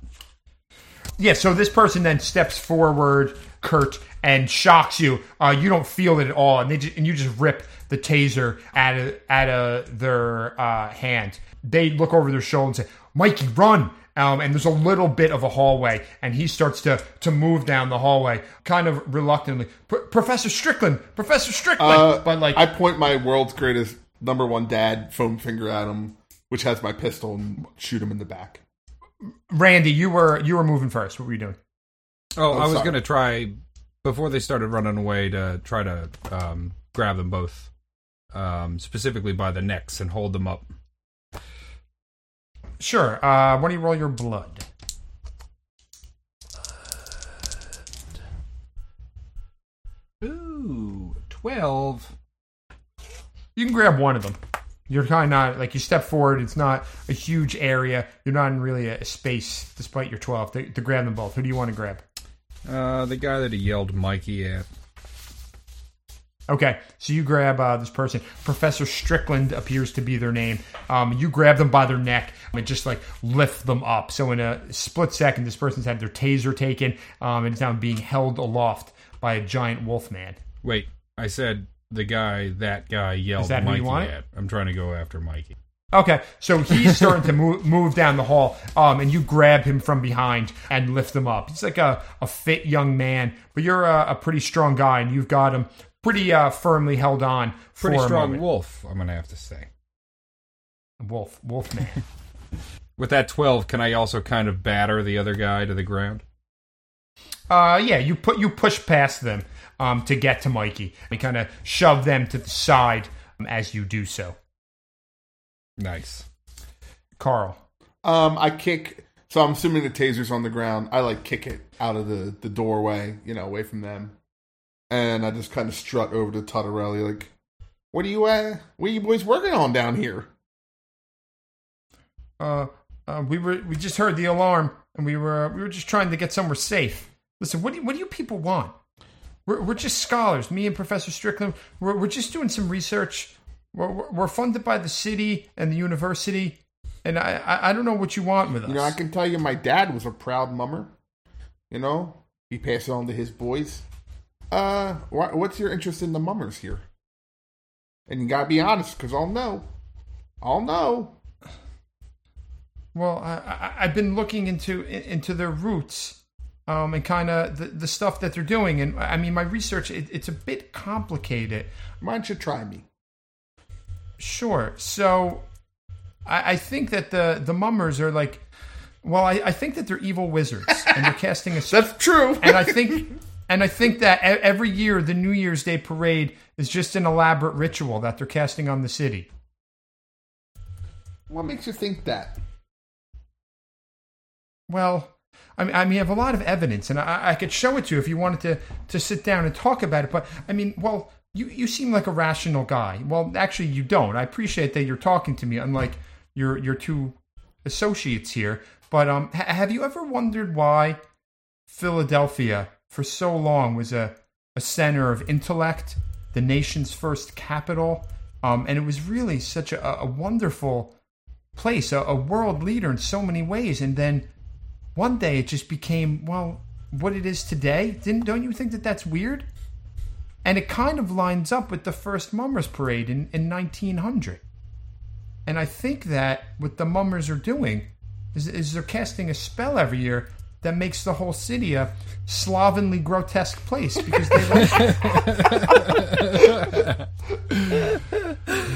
Yeah, so this person then steps forward, Kurt, and shocks you. Uh, you don't feel it at all, and they just, and you just rip the taser out of out of their uh, hand. They look over their shoulder and say, "Mikey, run!" Um, and there's a little bit of a hallway, and he starts to to move down the hallway, kind of reluctantly. Professor Strickland, Professor Strickland, Uh, but like I point my world's greatest number one dad foam finger at him, which has my pistol, and shoot him in the back. Randy, you were you were moving first. What were you doing? Oh, Oh, I was going to try before they started running away to try to um, grab them both, um, specifically by the necks and hold them up. Sure. Uh, why don't you roll your blood? Ooh, twelve. You can grab one of them. You're kind of not like you step forward. It's not a huge area. You're not in really a space, despite your twelve. To, to grab them both, who do you want to grab? Uh, the guy that he yelled Mikey at. Okay, so you grab uh, this person. Professor Strickland appears to be their name. Um, you grab them by their neck and just like lift them up. So in a split second, this person's had their taser taken um, and is now being held aloft by a giant wolf man. Wait, I said the guy that guy yelled Is that who you Mikey want? at. I'm trying to go after Mikey. Okay, so he's starting to move, move down the hall, um, and you grab him from behind and lift him up. He's like a, a fit young man, but you're a, a pretty strong guy, and you've got him pretty uh, firmly held on. Pretty for a strong moment. wolf, I'm gonna have to say. wolf, wolf man. With that twelve, can I also kind of batter the other guy to the ground? uh, yeah, you put you push past them um, to get to Mikey, and kind of shove them to the side um, as you do so. Nice. Karl, Um, I kick. So I'm assuming the taser's on the ground. I like kick it out of the the doorway, you know, away from them, and I just kind of strut over to Tuttarelli, like, "What are you uh, What are you boys working on down here?" uh, uh, we were we just heard the alarm, and we were we were just trying to get somewhere safe. Listen, what do you, what do you people want? We're, we're just scholars. Me and Professor Strickland. We're, we're just doing some research. We're, we're funded by the city and the university, and I, I don't know what you want with us. You know, I can tell you, my dad was a proud mummer. You know, he passed it on to his boys. Uh, wha- what's your interest in the mummers here? And you gotta be honest, because I'll know. I'll know. Well, I, I've been looking into into their roots, um, and kind of the, the stuff that they're doing, and I mean, my research it, it's a bit complicated. Why don't you try me? Sure. So, I, I think that the the mummers are like Well, I, I think that they're evil wizards, and they're casting a spell. That's true. and I think, and I think that every year the New Year's Day parade is just an elaborate ritual that they're casting on the city. what makes you think that? Well, I mean, I mean, I have a lot of evidence, and I, I could show it to you if you wanted to to sit down and talk about it. But I mean, well, you you seem like a rational guy. Well, actually, you don't. I appreciate that you're talking to me, unlike your your two associates here. But um, ha- have you ever wondered why Philadelphia, for so long, was a a center of intellect, the nation's first capital, um, and it was really such a, a wonderful place, a, a world leader in so many ways, and then one day it just became well what it is today. Didn't don't you think that that's weird? And it kind of lines up with the first Mummers Parade in, in 1900. And I think that what the Mummers are doing is, is they're casting a spell every year that makes the whole city a slovenly, grotesque place because they like. I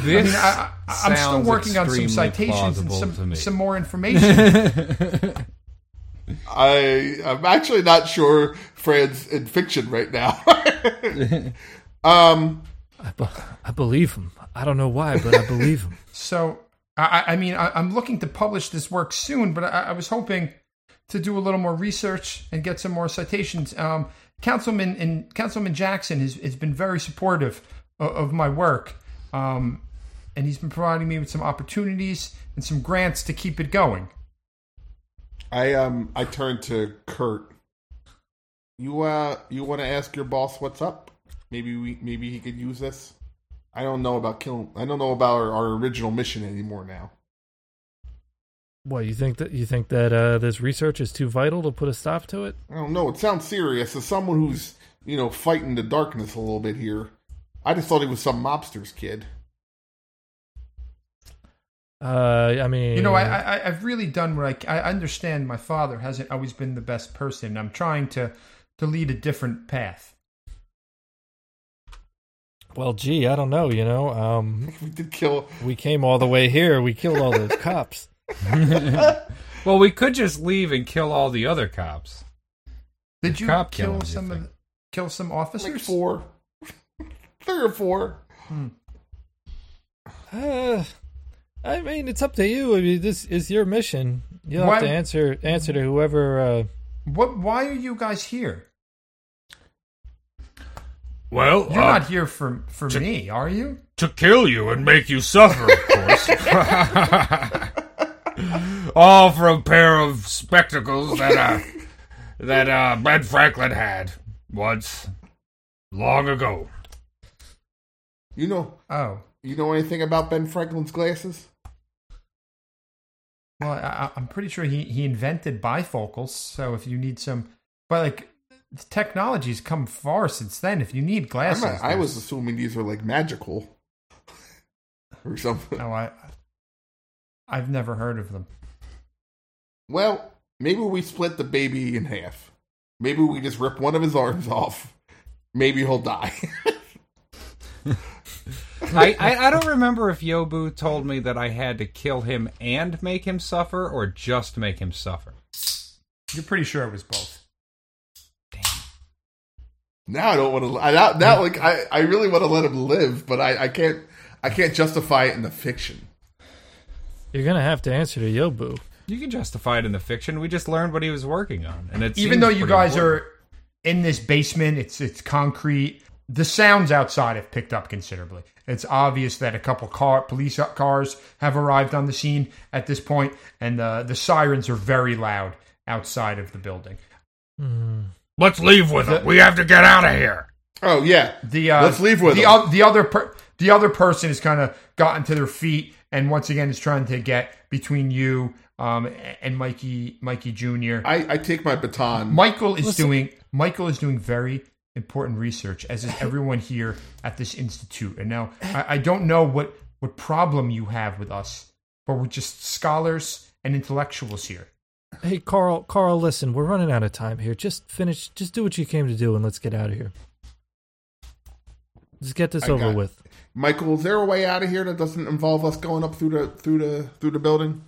mean, I, I'm still working on some citations and some some more information. I I'm actually not sure Fred's in fiction right now. um, I, be- I believe him. I don't know why, but I believe him. So, I, I mean, I, I'm looking to publish this work soon, but I, I was hoping to do a little more research and get some more citations. Um, Councilman and Councilman Jackson has, has been very supportive of, of my work, um, and he's been providing me with some opportunities and some grants to keep it going. I um I turned to Kurt. You uh you want to ask your boss what's up? Maybe we maybe he could use this. I don't know about killing. I don't know about our, our original mission anymore now. What you think that you think that uh, this research is too vital to put a stop to it? I don't know. It sounds serious. As someone who's you know fighting the darkness a little bit here, I just thought he was some mobster's kid. Uh, I mean, You know, I, I I've really done what I I understand. My father hasn't always been the best person. I'm trying to to lead a different path. well, gee, I don't know. You know, um, We did kill. we came all the way here. We killed all those cops. Well, we could just leave and kill all the other cops. Did you Cop kill killings, you some of kill some Like officers? four, three or four. Uh, I mean, it's up to you. I mean, this is your mission. You'll Why- have to answer answer to whoever. Uh, What? Why are you guys here? Well, You're uh, not here for for me, are you? to kill you and make you suffer, of course. All for a pair of spectacles that uh, that uh, Ben Franklin had once, long ago. You know, Oh, you know anything about Ben Franklin's glasses? Well, I, I'm pretty sure he he invented bifocals. So if you need some, but like the technology's come far since then. If you need glasses, not- I was assuming these were like magical or something. No, I I've never heard of them. Well, maybe we split the baby in half. Maybe we just rip one of his arms off. Maybe he'll die. I, I, I don't remember if Yobu told me that I had to kill him and make him suffer, or just make him suffer. You're pretty sure it was both. Damn. Now I don't want to. I, now, now, like I, I really want to let him live, but I, I can't. I can't justify it in the fiction. you're gonna have to answer to Yobu. You can justify it in the fiction. We just learned what he was working on, and it Even though you guys important. are in this basement, it's it's concrete. The sounds outside have picked up considerably. It's obvious that a couple car police cars have arrived on the scene at this point, and the the sirens are very loud outside of the building. Let's leave with it. We have to get out of here. Oh yeah, The uh, Let's leave with the them. o- the other per- the other person has kind of gotten to their feet, and once again is trying to get between you um, and Mikey Mikey Junior. I, I take my baton. Michael is doing Michael is doing very important research, as is everyone here at this institute. And now I, I don't know what what problem you have with us, but we're just scholars and intellectuals here. Hey, Karl. Karl, listen, we're running out of time here. Just finish. Just do what you came to do, and let's get out of here. Just get this I over got it. with. Michael, is there a way out of here that doesn't involve us going up through the through the through the building?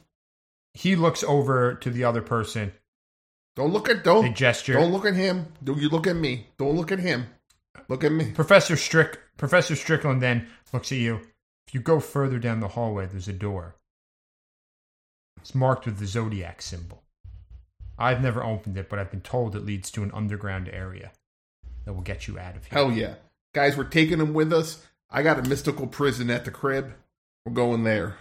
he looks over to the other person. Don't look at don't they gesture. don't look at him. Don't you look at me? Don't look at him. Look at me. Professor Strick Professor Strickland then looks at you. If you go further down the hallway, there's a door. It's marked with the zodiac symbol. I've never opened it, but I've been told it leads to an underground area that will get you out of here. Hell yeah, guys, we're taking him with us. I got a mystical prison at the crib. We're going there.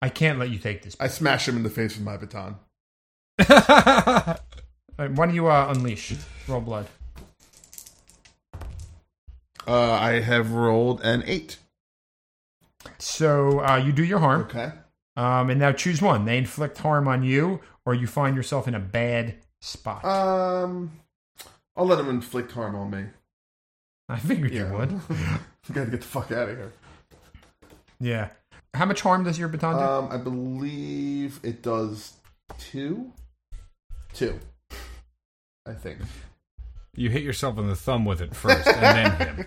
I can't let you take this. I smash him in the face with my baton. Right, why don't you uh, unleash? Roll blood. Uh, I have rolled an eight. So uh, you do your harm, Okay. um, and now choose one. They inflict harm on you, or you find yourself in a bad spot. Um, I'll let them inflict harm on me. I figured yeah. you would. you Gotta get the fuck out of here. Yeah. How much harm does your baton do? Um, I believe it does two. Two. I think. You hit yourself in the thumb with it first, and then him.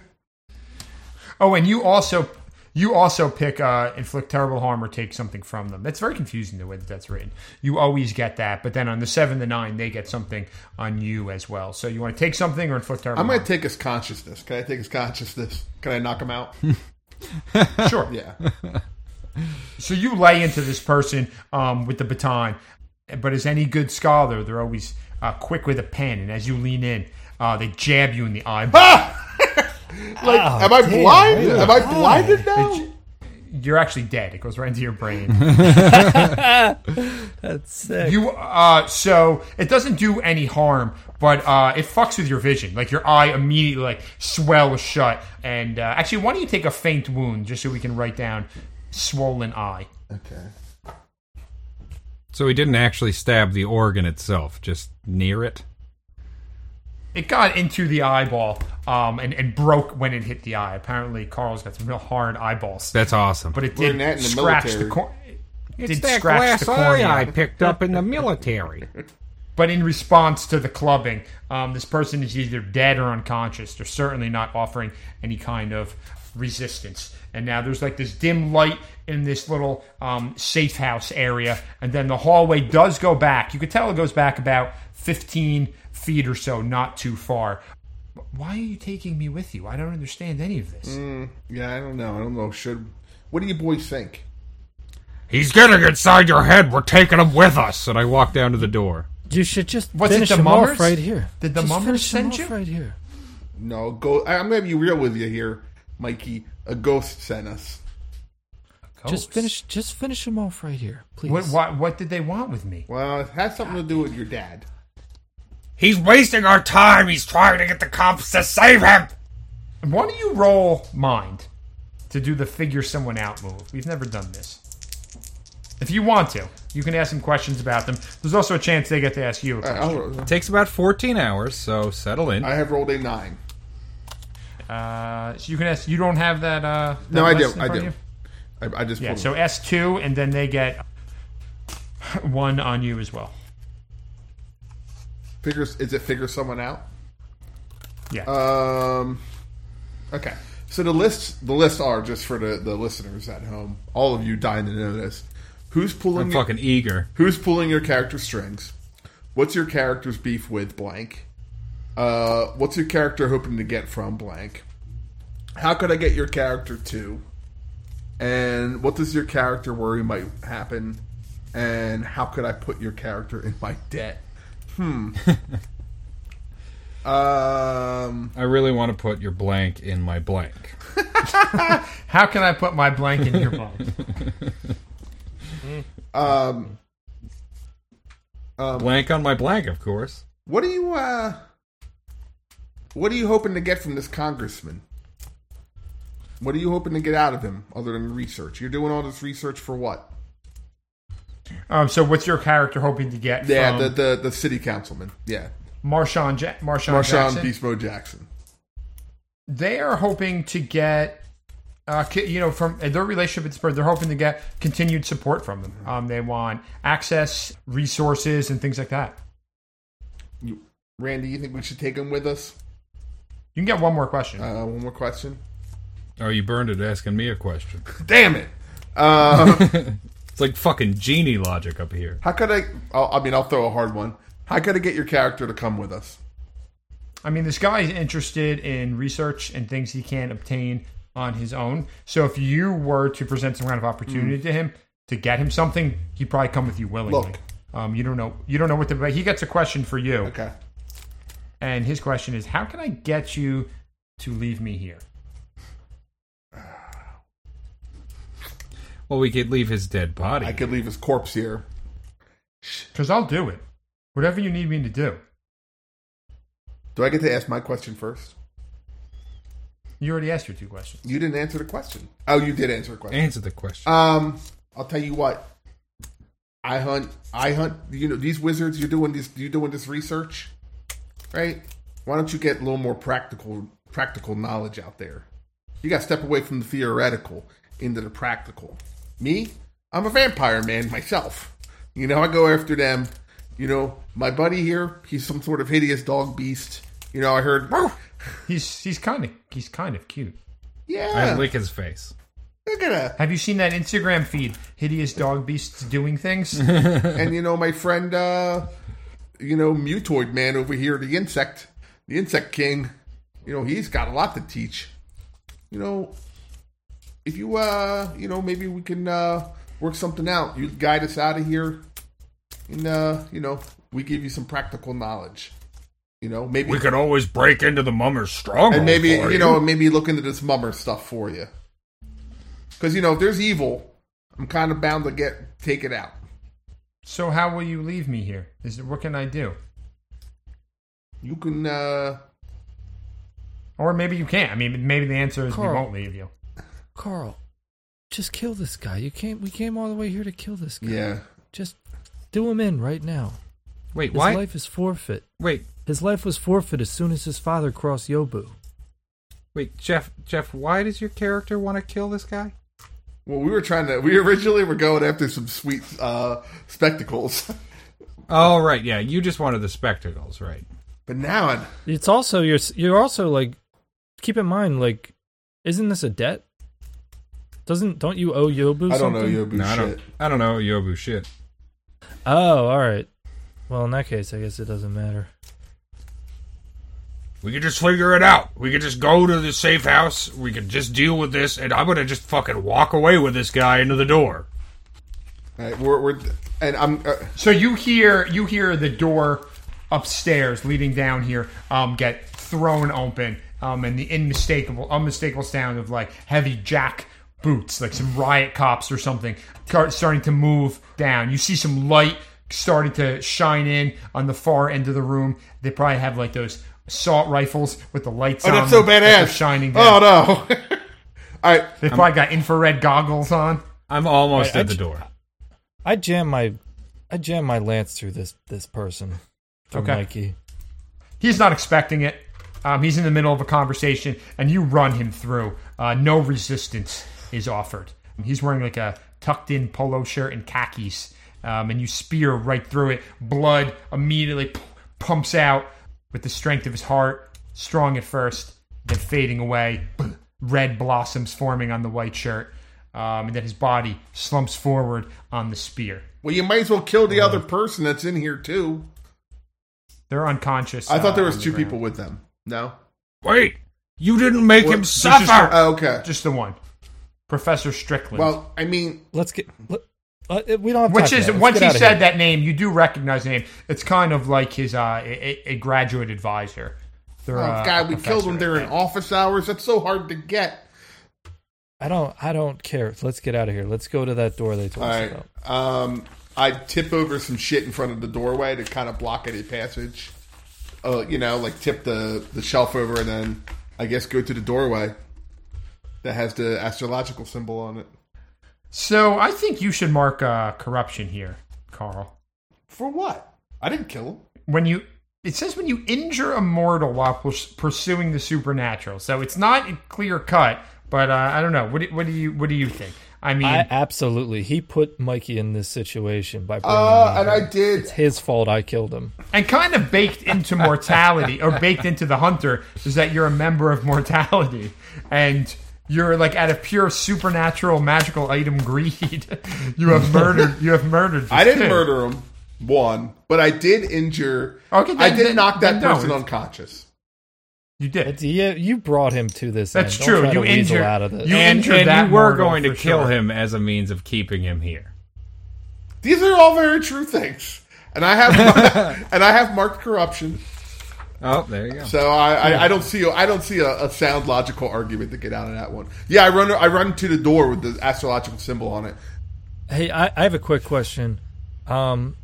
oh, and you also you also pick uh, inflict terrible harm or take something from them. That's very confusing the way that that's written. You always get that, but then on the seven to nine, they get something on you as well. So you want to take something or inflict terrible I'm gonna harm? take his consciousness. Can I take his consciousness? Can I knock him out? sure. yeah. So you lay into this person um, with the baton, but as any good scholar, they're always uh, quick with a pen, and as you lean in, uh, they jab you in the eyeball. Like, am I damn, blind? Am I blinded now? You're actually dead. It goes right into your brain. That's sick. You uh so it doesn't do any harm, but uh it fucks with your vision. Like your eye immediately like swells shut. And uh, actually, why don't you take a faint wound just so we can write down swollen eye? Okay. So he didn't actually stab the organ itself, just near it. It got into the eyeball um and, and broke when it hit the eye. Apparently, Karl's got some real hard eyeballs, That's awesome. but it did that in the scratch military. the cor- it It's did that scratch glass the cornea. eye I picked up in the military. But in response to the clubbing, um, this person is either dead or unconscious. They're certainly not offering any kind of resistance. And now there's like this dim light in this little um, safe house area, and then the hallway does go back. You could tell it goes back about 15 feet or so, not too far. Why are you taking me with you? I don't understand any of this. Yeah, I don't know. I don't know. Should what do you boys think? He's getting inside your head. We're taking him with us. and I walk down to the door. You should just Was it finish the him mummers? off right here. Did the Just mummers finish him send off you? right here? No, go. I- I'm gonna be real with you here, Mikey. A ghost sent us. Just finish. Just finish him off right here, please. What, what, what did they want with me? Well, it has something to do with your dad. He's wasting our time. He's trying to get the cops to save him. Why don't you roll mind to do the figure someone out move? We've never done this. If you want to, you can ask them questions about them. There's also a chance they get to ask you a I, question. I'll- Takes about 14 hours, so settle in. I have rolled a nine. Uh, so you can ask. You don't have that. Uh, that No, I list do. I do. I, I just Yeah. So S two, and then they get one on you as well. figures. Is it figure someone out? Yeah. Um. Okay. So the lists, the lists are just for the, the listeners at home. All of you dying to know this. Who's pulling? I'm your- fucking eager. Who's pulling your character strings? What's your character's beef with blank? Uh, what's your character hoping to get from blank? How could I get your character to? And what does your character worry might happen? And how could I put your character in my debt? Hmm. um. I really want to put your blank in my blank. How can I put my blank in your blank? Um. Blank on my blank, of course. What do you? Uh. What are you hoping to get from this congressman? What are you hoping to get out of him other than research? You're doing all this research for what? um, so what's your character hoping to get? Yeah, from the, the the city councilman. Yeah, Marshawn ja- Marshawn, Marshawn Jackson? Beast Jackson. they are hoping to get, uh, you know, from their relationship with Spurs, they're hoping to get continued support from them. Um, they want access, resources, and things like that. Randy, you think we should take him with us? You can get one more question. Uh, one more question. Oh, you burned it asking me a question. Damn it! Uh, It's like fucking genie logic up here. How could I? I'll, I mean, I'll throw a hard one. How could I get your character to come with us? I mean, this guy is interested in research and things he can't obtain on his own. So if you were to present some kind of opportunity to him to get him something, he'd probably come with you willingly. Look. Um, you don't know. You don't know what the. But he gets a question for you, Okay. And his question is, "How can I get you to leave me here?" Well, we could leave his dead body. I could leave his corpse here. Because I'll do it. Whatever you need me to do. Do I get to ask my question first? You already asked your two questions. You didn't answer the question. Oh, you did answer the question. Answer the question. Um, I'll tell you what. I hunt. I hunt. You know these wizards. You're doing this. You're doing this research, right? Why don't you get a little more practical, practical knowledge out there? You got to step away from the theoretical into the practical. Me, I'm a vampire man myself. You know, I go after them. You know, my buddy here, he's some sort of hideous dog beast. You know, I heard. He's he's kind of he's kind of cute. Yeah, I lick his face. look at that. Have you seen that Instagram feed? Hideous dog beasts doing things. and you know my friend uh you know mutoid man over here the insect the insect king. You know he's got a lot to teach. You know if you uh you know maybe we can uh work something out. You guide us out of here and uh you know we give you some practical knowledge. You know maybe We could always break into the mummer's stronghold. and maybe for you know maybe look into this mummer stuff for you. Because you know if there's evil i'm kind of bound to get take it out so how will you leave me here? Is it, what can I do? you can uh Or maybe you can't. I mean, maybe the answer is we won't leave you. Karl, just kill this guy. You came. We came all the way here to kill this guy. yeah Just do him in right now. Wait, His why? life is forfeit. Wait, His life was forfeit as soon as his father crossed Yobu. wait, Jeff. Jeff, why does your character want to kill this guy? Well, we were trying to. We originally were going after some sweet uh, spectacles, Oh, right, yeah. You just wanted the spectacles, right? but now I, It's also you're you're also like keep in mind like isn't this a debt? Doesn't don't you owe Yobu I don't know? Yobu No, I don't. I don't know Yobu shit. Oh, all right. Well, in that case, I guess it doesn't matter. We could just figure it out. We could just go to the safe house. We could just deal with this, and I'm gonna just fucking walk away with this guy into the door. All right, we're, we're and I'm. Uh, So you hear you hear the door upstairs leading down here um, get thrown open, um, and the unmistakable unmistakable sound of like heavy jack boots, like some riot cops or something, start- starting to move down. You see some light starting to shine in on the far end of the room. They probably have like those assault rifles with the lights oh, on. that's so them that they're badass! Shining down. Oh no! All right, They've probably got infrared goggles on. I'm almost I- at I the door. I jam my I jam my lance through this this person. Through Okay. Mikey. He's not expecting it. Um, he's in the middle of a conversation, and you run him through. Uh, no resistance is offered. He's wearing like a tucked-in polo shirt and khakis, um, and you spear right through it. Blood immediately p- pumps out with the strength of his heart, strong at first, then fading away. Red blossoms forming on the white shirt, um, and then his body slumps forward on the spear. well, you might as well kill the other person that's in here too. They're unconscious. I thought there uh, was the two ground. people with them. No. Wait, you didn't make Well, him this is suffer. Oh, okay. Just the one, Professor Strickland. Well, I mean, Let's get. Let, we don't have Which time is for that. Let's once he said here. that name, you do recognize the name. It's kind of like his uh, a, a graduate advisor. They're, oh uh, God, a we killed them professor. during office hours. That's so hard to get. I don't. I don't care. Let's get out of here. Let's go to that door they told All us right. about. Um, I tip over some shit in front of the doorway to kind of block any passage. Uh, you know, like tip the the shelf over and then I guess go to the doorway that has the astrological symbol on it. So I think you should mark uh, corruption here, Karl. For what? I didn't kill him. When you it says when you injure a mortal while purs- pursuing the supernatural. So it's not clear cut, but uh, I don't know. What do, what do you what do you think? I mean, I absolutely. He put Mikey in this situation by bringing Uh, and. I did. It's his fault. I killed him. and kind of baked into mortality or baked into the hunter is that you're a member of mortality and you're like out of pure supernatural magical item greed. you have murdered. You have murdered. I didn't two. murder him. One, but I did injure. Okay, I did then- knock that then no, person it's- unconscious. You did. It's, you, you brought him to this. That's end. true. Don't try You weasel injured- out of this. you- and injured and that you were going to kill sure. him as a means of keeping him here. These are all very true things, and I have and I have marked corruption. Oh, there you go. So I, I, I don't see I don't see a, a sound logical argument to get out of that one. Yeah, I run I run to the door with the astrological symbol on it. Hey, I, I have a quick question. Um,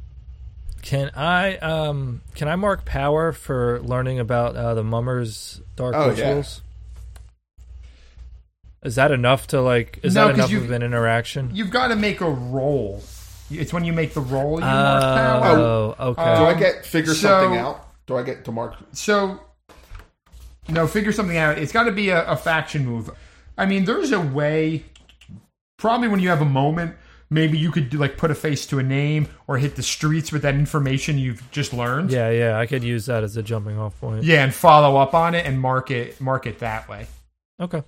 can I um can I mark power for learning about uh, the Mummer's dark Oh, yeah. rituals? Is that enough to like? Is No, that 'cause enough you- of an interaction? You've got to make a roll. It's when you make the roll. You mark power. Oh, okay. Do I get figure so- something out? Do I get to mark? So, no, figure something out. It's got to be a, a faction move. I mean, there's a way. Probably when you have a moment, maybe you could do, like put a face to a name or hit the streets with that information you've just learned. yeah, yeah. I could use that as a jumping off point. Yeah, and follow up on it and mark it mark it that way. Okay.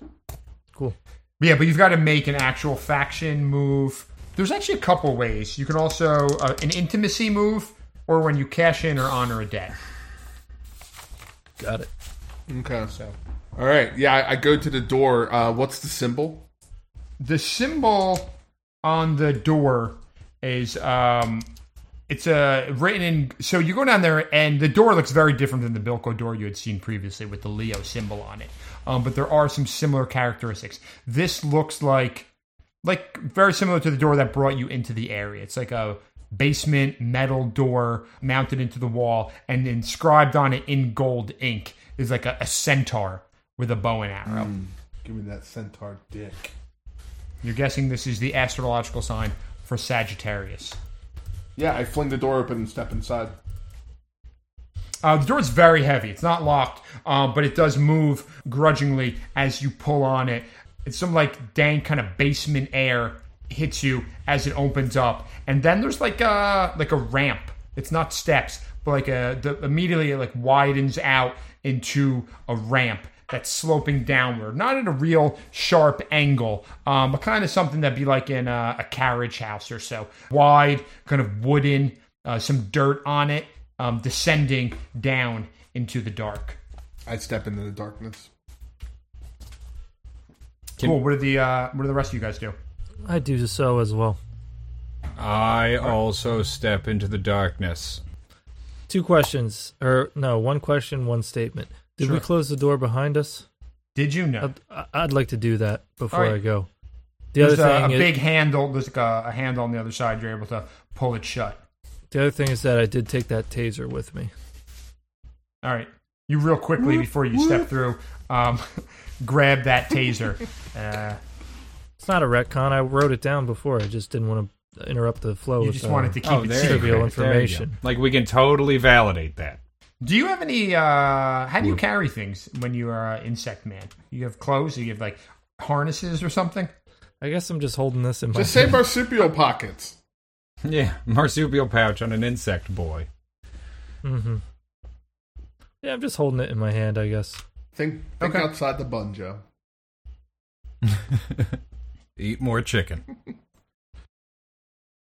Cool. Yeah, but you've got to make an actual faction move. There's actually a couple ways. You can also uh, an intimacy move, or when you cash in or honor a debt. Got it. Okay. So, all right. Yeah, I, I go to the door. Uh, what's the symbol? The symbol on the door is um, it's uh, written in. So you go down there, and the door looks very different than the Bilco door you had seen previously with the Leo symbol on it. Um, but there are some similar characteristics. This looks like like very similar to the door that brought you into the area. It's like a basement metal door mounted into the wall, and inscribed on it in gold ink is like a, a centaur with a bow and arrow. Give me that centaur dick. You're guessing this is the astrological sign for Sagittarius. Yeah, I fling the door open and step inside. Uh, the is very heavy. It's not locked, um, but it does move grudgingly as you pull on it. It's some like dank kind of basement air hits you as it opens up, and then there's like a like a ramp. It's not steps, but like a the, immediately it like widens out into a ramp that's sloping downward, not at a real sharp angle, um, but kind of something that'd be like in a, a carriage house or so. Wide, kind of wooden, uh, some dirt on it, um, descending down into the dark. I step into the darkness. cool. What do the uh, what do the rest of you guys do? I do so as well. I also step into the darkness. Two questions, or no, one question, one statement. Did we close the door behind us? Did you know? I'd, I'd like to do that before All right. I go. The There's other a, thing, a is, big handle. There's like a, a handle on the other side. You're able to pull it shut. the other thing is that I did take that taser with me. All right. You real quickly before you step through, um, grab that taser. Uh, It's not a retcon. I wrote it down before. I just didn't want to interrupt the flow. you with, just uh, wanted to keep Oh, it there you trivial information. There you go. Like we can totally validate that. Do you have any? Uh, how do you carry things when you are uh, insect man? You have clothes. You have like harnesses or something. I guess I'm just holding this in my. Just say marsupial pockets. Yeah, marsupial pouch on an insect boy. Mm-hmm. Yeah, I'm just holding it in my hand. I guess. Think, think Okay. outside the bun, Joe. Eat more chicken.